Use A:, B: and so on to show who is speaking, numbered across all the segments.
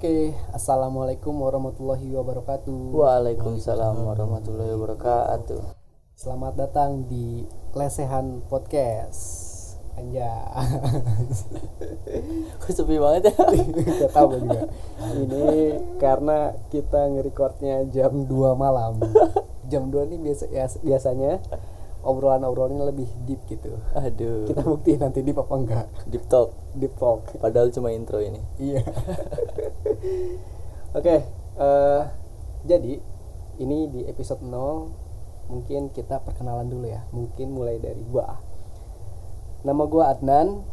A: Oke, assalamualaikum warahmatullahi wabarakatuh.
B: Waalaikumsalam warahmatullahi wabarakatuh.
A: Selamat datang di Lesehan Podcast. Anja.
B: Kok sepi banget ya?
A: Gak tahu juga. Ini karena kita nge-recordnya jam 2 malam. Jam 2 nih biasa ya, biasanya obrolan-obrolannya lebih deep gitu.
B: Aduh.
A: Kita buktiin nanti deep apa enggak.
B: Deep talk.
A: Deep talk.
B: Padahal cuma intro ini.
A: Iya. Oke, eh, jadi ini di episode 0 mungkin kita perkenalan dulu ya. Mungkin mulai dari gua. Nama gua Adnan.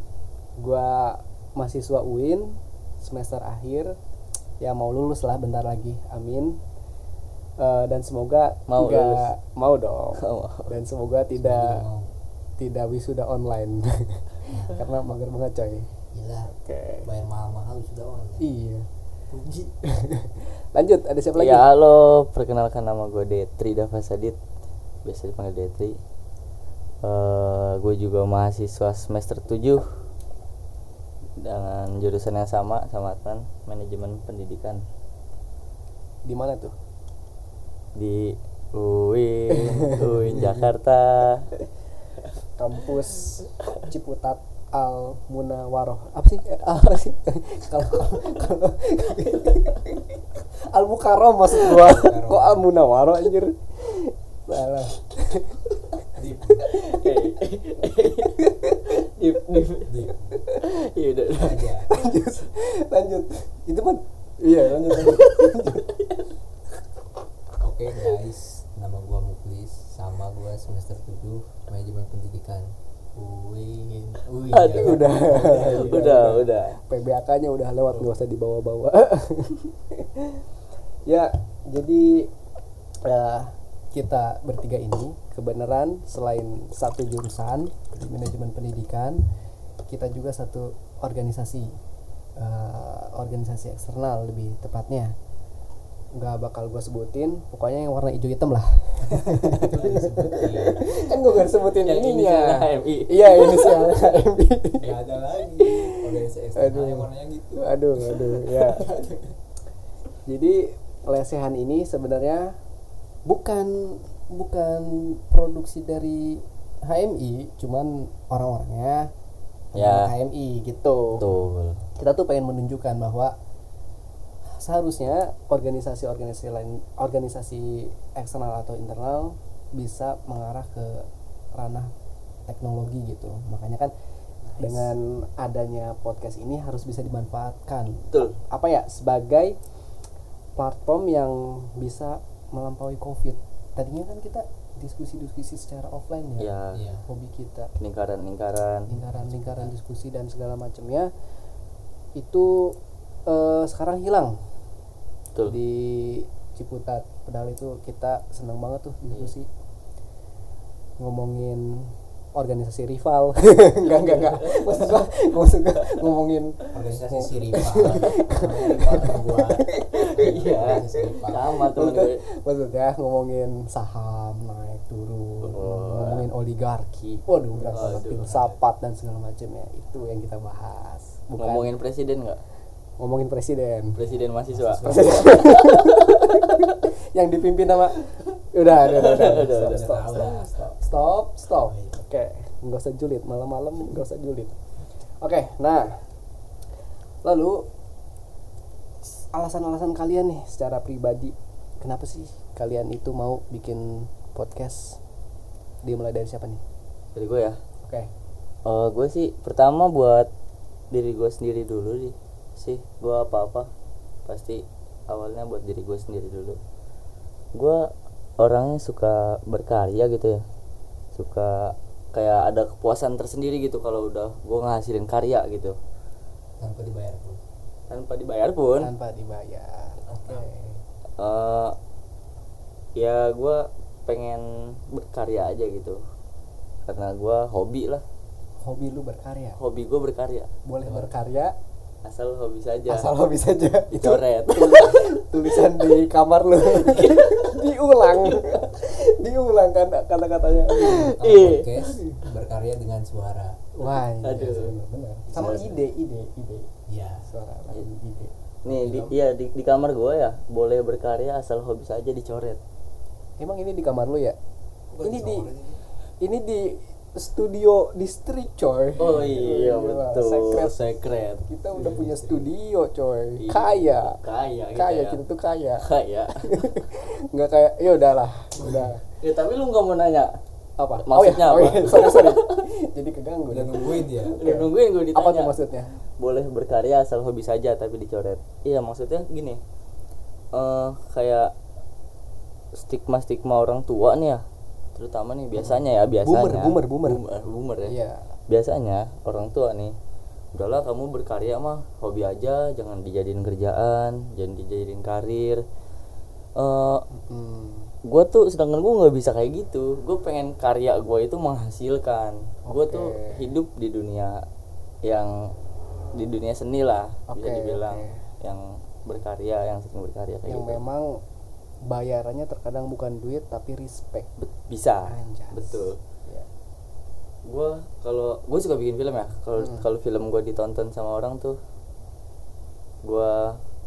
A: Gua mahasiswa UIN semester akhir. Ya mau lulus lah bentar lagi. Amin. Eh, dan semoga
B: Mau
A: tidak
B: lulus?
A: mau dong.
B: Oh.
A: Dan semoga tidak tidak wisuda online. Karena mager banget coy.
C: Gila,
A: Oke.
C: bayar mahal-mahal sudah online.
A: Iya. Lanjut, ada siapa lagi?
B: Ya halo, perkenalkan nama gue Detri Davasadit. Biasa dipanggil Detri. Eh, gue juga mahasiswa semester 7 dengan jurusan yang sama sama Adnan, manajemen pendidikan
A: Di mana tuh?
B: di UIN, UIN Jakarta.
A: Kampus Ciputat Al Munawaroh. Apa sih? Eh, Apa sih? Kalau kalau Al Mukarram maksud gua. Kok Al Munawaroh anjir? Salah.
B: Iya udah.
A: Lanjut. Lanjut. Itu kan Iya, lanjut. lanjut.
C: Oke guys, nama gua Muklis, sama gua semester 7 manajemen pendidikan. Uin, Uin.
B: Aduh,
A: udah.
B: Udah, udah.
A: PBAK-nya udah lewat nggak usah dibawa-bawa. ya, jadi ya, kita bertiga ini kebenaran selain satu jurusan di manajemen pendidikan, kita juga satu organisasi, eh, organisasi eksternal lebih tepatnya. Nggak bakal gue sebutin, pokoknya yang warna hijau hitam lah. kan gue gak sebutin
B: Yang inisialnya HMI.
A: Iya inisial HMI.
C: Gak ada lagi. Organisasi eksternal yang warnanya gitu.
A: aduh aduh ya jadi lesehan ini sebenarnya bukan bukan produksi dari HMI cuman orang-orangnya
B: Ya.
A: HMI gitu
B: Betul.
A: kita tuh pengen menunjukkan bahwa seharusnya organisasi-organisasi lain organisasi eksternal atau internal bisa mengarah ke ranah teknologi gitu. Makanya kan dengan adanya podcast ini harus bisa dimanfaatkan.
B: Betul.
A: apa ya? Sebagai platform yang bisa melampaui covid. Tadinya kan kita diskusi-diskusi secara offline ya
B: Ya,
C: Iya.
A: hobi kita.
B: Lingkaran-lingkaran.
A: lingkaran-lingkaran diskusi dan segala macamnya itu eh, sekarang hilang
B: Betul.
A: di Ciputat padahal itu kita senang banget tuh diskusi ngomongin organisasi rival enggak enggak enggak maksud gua maksud gua ngomongin
C: Organisasi si rival.
B: Iya.
C: Rival.
B: Sama temen
A: maksudnya, ngomongin saham naik turun
B: Oh.
A: ngomongin oligarki waduh udah
B: Aduh.
A: filsafat dan segala macamnya itu yang kita bahas bukan
B: Ngomongin presiden nggak?
A: Ngomongin presiden
B: Presiden mahasiswa.
A: yang dipimpin sama udah udah udah, udah.
B: Udah, udah.
A: stop, stop,
C: stop.
A: stop stop oke nggak usah julid malam-malam nggak usah julid oke nah lalu alasan-alasan kalian nih secara pribadi kenapa sih kalian itu mau bikin podcast dimulai dari siapa nih
B: Dari gue ya.
A: oke
B: Eh gue sih pertama buat diri gue sendiri dulu sih. Sih, gue apa-apa pasti awalnya buat diri gue sendiri dulu. Gue orangnya suka berkarya gitu ya. Suka kayak ada kepuasan tersendiri gitu kalau udah gue ngasilin karya gitu.
C: Tanpa dibayar pun.
B: Tanpa dibayar pun.
A: tanpa dibayar oke
B: eh ya gue pengen berkarya aja gitu karena gue hobi lah
A: hobi lu berkarya
B: hobi gue berkarya
A: boleh berkarya
B: asal hobi saja.
A: Asal hobi saja. Itu
B: coret.
A: Tulisan di kamar lu. Diulang. Diulang kan kata-katanya.
B: Iya.
C: podcast berkarya dengan suara.
A: wah iya,
B: Aduh.
A: benar, benar. Sama ide ide ide.
C: Iya.
A: suara ide.
B: Nih di iya di, di kamar gue ya boleh berkarya asal hobi saja dicoret.
A: Emang ini di kamar lu ya? Ini di
C: dicoret ini
A: di studio distrik coy.
B: Oh iya
A: Gila,
B: betul.
A: secret.
B: secret.
A: Kita udah punya studio coy. Kaya.
B: kaya kita
A: kaya
B: ya.
A: kita tuh kaya.
B: Kaya.
A: Nggak kayak ya udahlah udah.
B: Ya tapi lu nggak mau nanya
A: apa?
B: Maksudnya
A: oh, ya, oh,
B: apa?
A: ya, sorry sorry. Jadi keganggu
C: udah nungguin dia
B: udah nungguin gue ditanya.
A: Apa tuh maksudnya?
B: Boleh berkarya asal hobi saja tapi dicoret. Iya maksudnya gini. Eh kayak stigma stigma orang tua nih ya terutama nih biasanya ya biasanya
A: boomer, boomer.
B: boomer, boomer ya
A: iya
B: biasanya orang tua nih udahlah kamu berkarya mah hobi aja jangan dijadiin kerjaan jangan dijadiin karir eh
A: hmm.
B: gue tuh sedangkan gue nggak bisa kayak gitu gue pengen karya gue itu menghasilkan gue
A: Oke.
B: tuh hidup di dunia yang di dunia seni lah bisa
A: Oke,
B: dibilang
A: oke.
B: yang berkarya yang sering berkarya kayak
A: yang
B: gitu
A: memang bayarannya terkadang bukan duit tapi respect.
B: Bisa.
A: Anjas.
B: betul.
A: Ya.
B: gue kalau gue suka bikin film ya. Kalau
A: Hmm.
B: kalau film gue ditonton sama orang tuh gue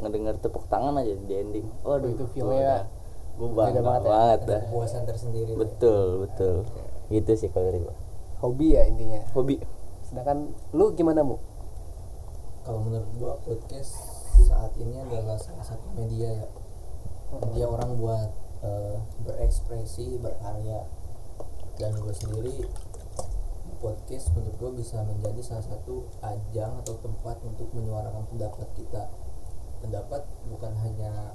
B: ngedenger tepuk tangan aja di ending. Waduh
A: itu filmnya
B: gue bangga
A: banget
B: banget,
A: ya.
C: ada
B: dah.
C: Kepuasan tersendiri
B: betul betul. Gitu sih kalau dari gue
A: hobi ya intinya.
B: Hobi.
A: Sedangkan lu gimana mu?
C: Kalau menurut gua podcast saat ini adalah salah satu media ya media orang buat eh, berekspresi berkarya. Dan gue sendiri podcast menurut gua bisa menjadi salah satu ajang atau tempat untuk menyuarakan pendapat kita. Pendapat bukan hanya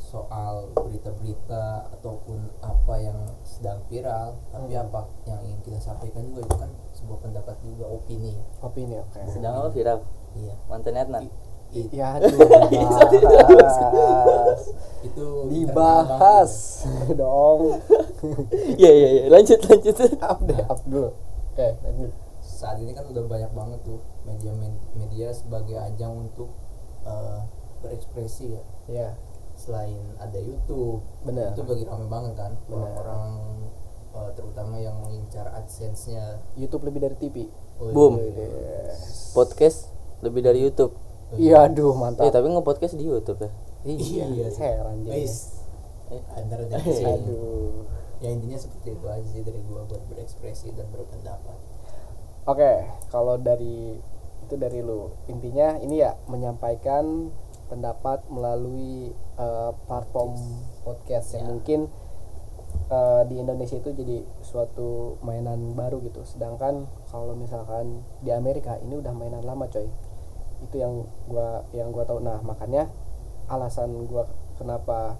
C: soal berita-berita ataupun apa yang sedang viral tapi
A: Hmm.
C: apa yang ingin kita sampaikan juga itu kan sebuah pendapat juga opini. Ya
A: opini oke.
B: Sedang apa viral?
C: Iya.
B: Mantan
C: I-
A: ya aduh dibahas.
C: itu
A: dibahas. dong
B: iya iya iya. Lanjut lanjut.
A: Up deh up dulu. Oke lanjut.
C: Saat ini kan udah banyak banget tuh media media sebagai ajang untuk eh, berekspresi ya.
A: Ya
C: selain ada YouTube.
A: Benar.
C: itu lagi rame banget kan.
A: Benar.
C: orang-orang eh, terutama yang mengincar adsense-nya.
A: YouTube lebih dari TV
C: Oh,
B: Boom.
C: iya.
B: podcast lebih dari YouTube
A: iya aduh
B: eh
A: mantap
B: tapi nge-podcast di YouTube ya?
A: Iya.
C: Iya
A: heran jadi
C: Guys, dari sini
A: aduh.
C: Ya intinya seperti itu aja sih dari gua buat berekspresi dan berpendapat.
A: Oke, kalau dari itu dari lu. Intinya ini ya menyampaikan pendapat melalui eh, platform podcast yang
C: Ya.
A: mungkin eh, di Indonesia itu jadi suatu mainan baru gitu. Sedangkan kalau misalkan di Amerika ini udah mainan lama coy. Itu yang gua yang gua tahu. Nah makanya alasan gua kenapa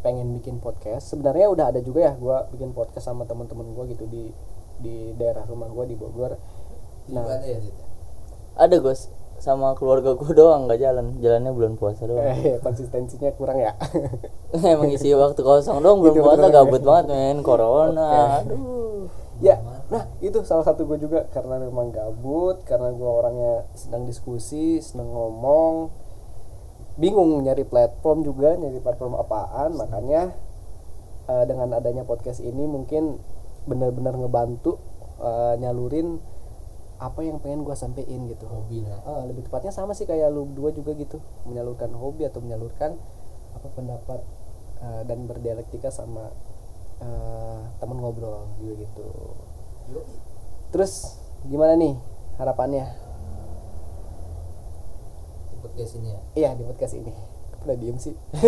A: pengen bikin podcast sebenarnya udah ada juga ya gua bikin podcast sama teman-teman gua gitu di di daerah rumah gua di Bogor. Nah.
C: ada ya
B: ada gos sama keluarga gue doang nggak jalan jalannya bulan puasa doang
A: Eh, konsistensinya kurang ya.
B: emang isi waktu kosong doang belum
A: Gitu,
B: puasa gabut banget men corona
A: Oke.
B: aduh
A: ya, nah itu salah satu gue juga karena memang gabut, karena gue orangnya sedang diskusi, seneng ngomong, bingung nyari platform juga, nyari platform apaan, makanya eh, dengan adanya podcast ini mungkin benar-benar ngebantu eh, nyalurin apa yang pengen gue sampein gitu.
C: hobi lah.
A: Ah, lebih tepatnya sama sih kayak lu dua juga gitu. Menyalurkan hobi atau menyalurkan apa pendapat eh, dan berdialektika sama eh, temen ngobrol juga gitu terus gimana nih harapannya?
C: Di podcast ini ya?
A: Iya di podcast ini. Udah diem sih.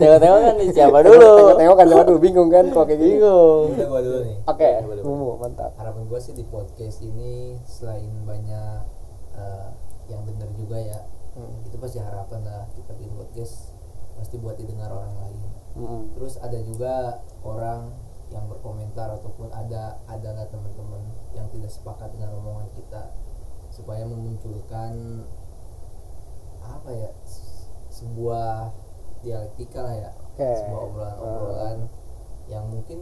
B: Tengok-tengok kan nih siapa dulu?
A: Tengok kan coba dulu? Bingung kan kalau kayak gini.
B: Bingung.
C: Udah gua dulu nih.
A: Oke
B: boleh.
A: Mumu, mantap.
C: Harapan gue sih di podcast ini selain banyak eh, yang denger juga ya
A: Hmm.
C: itu pasti harapan lah kita bikin podcast pasti buat didengar orang lain.
B: Mm-mm.
C: terus ada juga orang yang berkomentar ataupun ada adalah teman-teman yang tidak sepakat dengan omongan kita. Supaya memunculkan apa ya sebuah dialektika lah ya.
A: Oke.
C: sebuah obrolan-obrolan yang mungkin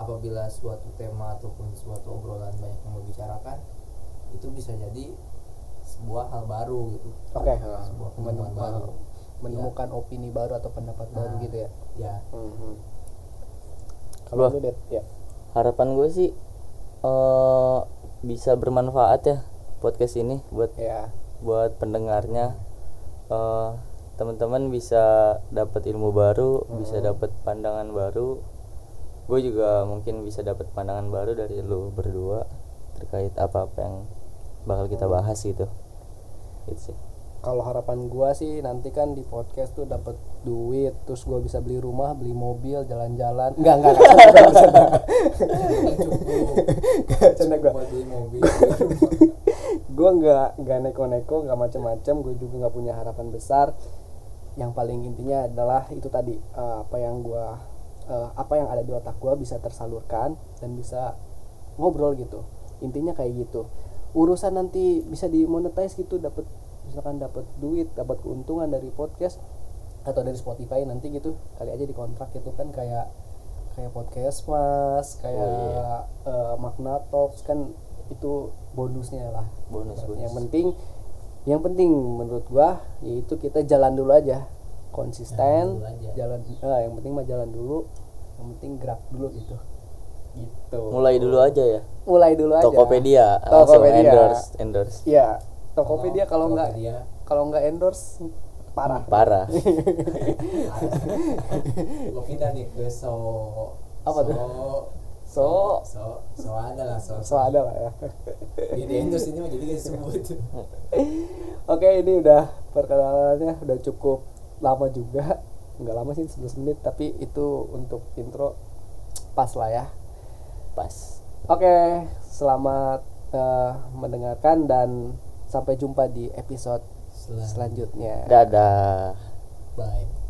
C: apabila suatu tema ataupun suatu obrolan banyak yang membicarakan itu bisa jadi sebuah hal baru gitu.
A: Oke.
C: Sebuah penemuan
A: menemukan
C: baru.
A: menemukan opini baru atau pendapat baru
C: Nah.
A: gitu ya?
C: ya
A: Mhm. Kalau lu det ya.
B: Harapan gue sih eh bisa bermanfaat ya podcast ini buat
A: ya.
B: buat pendengarnya. Eh teman-teman bisa dapat ilmu baru bisa dapat pandangan baru. Gue juga mungkin bisa dapat pandangan baru dari lu berdua terkait apa-apa yang bakal kita bahas gitu. Itu sih.
A: Kalau harapan gua sih nanti kan di podcast tuh dapat duit terus gua bisa beli rumah beli mobil jalan-jalan enggak enggak enggak canda, gue nggak nggak neko-neko nggak macam-macam gue juga nggak punya harapan besar yang paling intinya adalah itu tadi eh, apa yang gue apa yang ada di otak gue bisa tersalurkan dan bisa ngobrol gitu intinya kayak gitu urusan nanti bisa dimonetize gitu dapat misalkan dapat duit dapat keuntungan dari podcast atau dari Spotify nanti gitu kali aja dikontrak gitu kan kayak kayak podcast mas kayak
B: Oh,
A: eh, makna talks kan itu bonusnya lah.
B: Bonus, bonus.
A: yang penting yang penting menurut gua yaitu kita jalan dulu aja. Konsisten
C: Jalan dulu aja.
A: jalan eh, yang penting mah jalan dulu yang penting gerak dulu gitu. Gitu.
B: Mulai dulu aja ya?
A: Mulai dulu aja.
B: Tokopedia
A: Tokopedia.
B: endorse endorse.
A: Iya, Tokopedia kalau nggak kalau nggak endorse parah.
B: parah
C: Gua pindah nih ke so
A: Apa
C: so,
A: tuh?
C: so
A: So
C: so so ada lah so
A: so ada lah ya.
C: di di endorse ini mah jadi gak disebut
A: Oke, ini udah perkenalannya udah cukup lama juga. Nggak lama sih 11 menit, tapi itu untuk intro pas lah ya.
B: pas
A: Oke, selamat eh, mendengarkan dan sampai jumpa di episode selanjutnya.
B: dadah
C: bye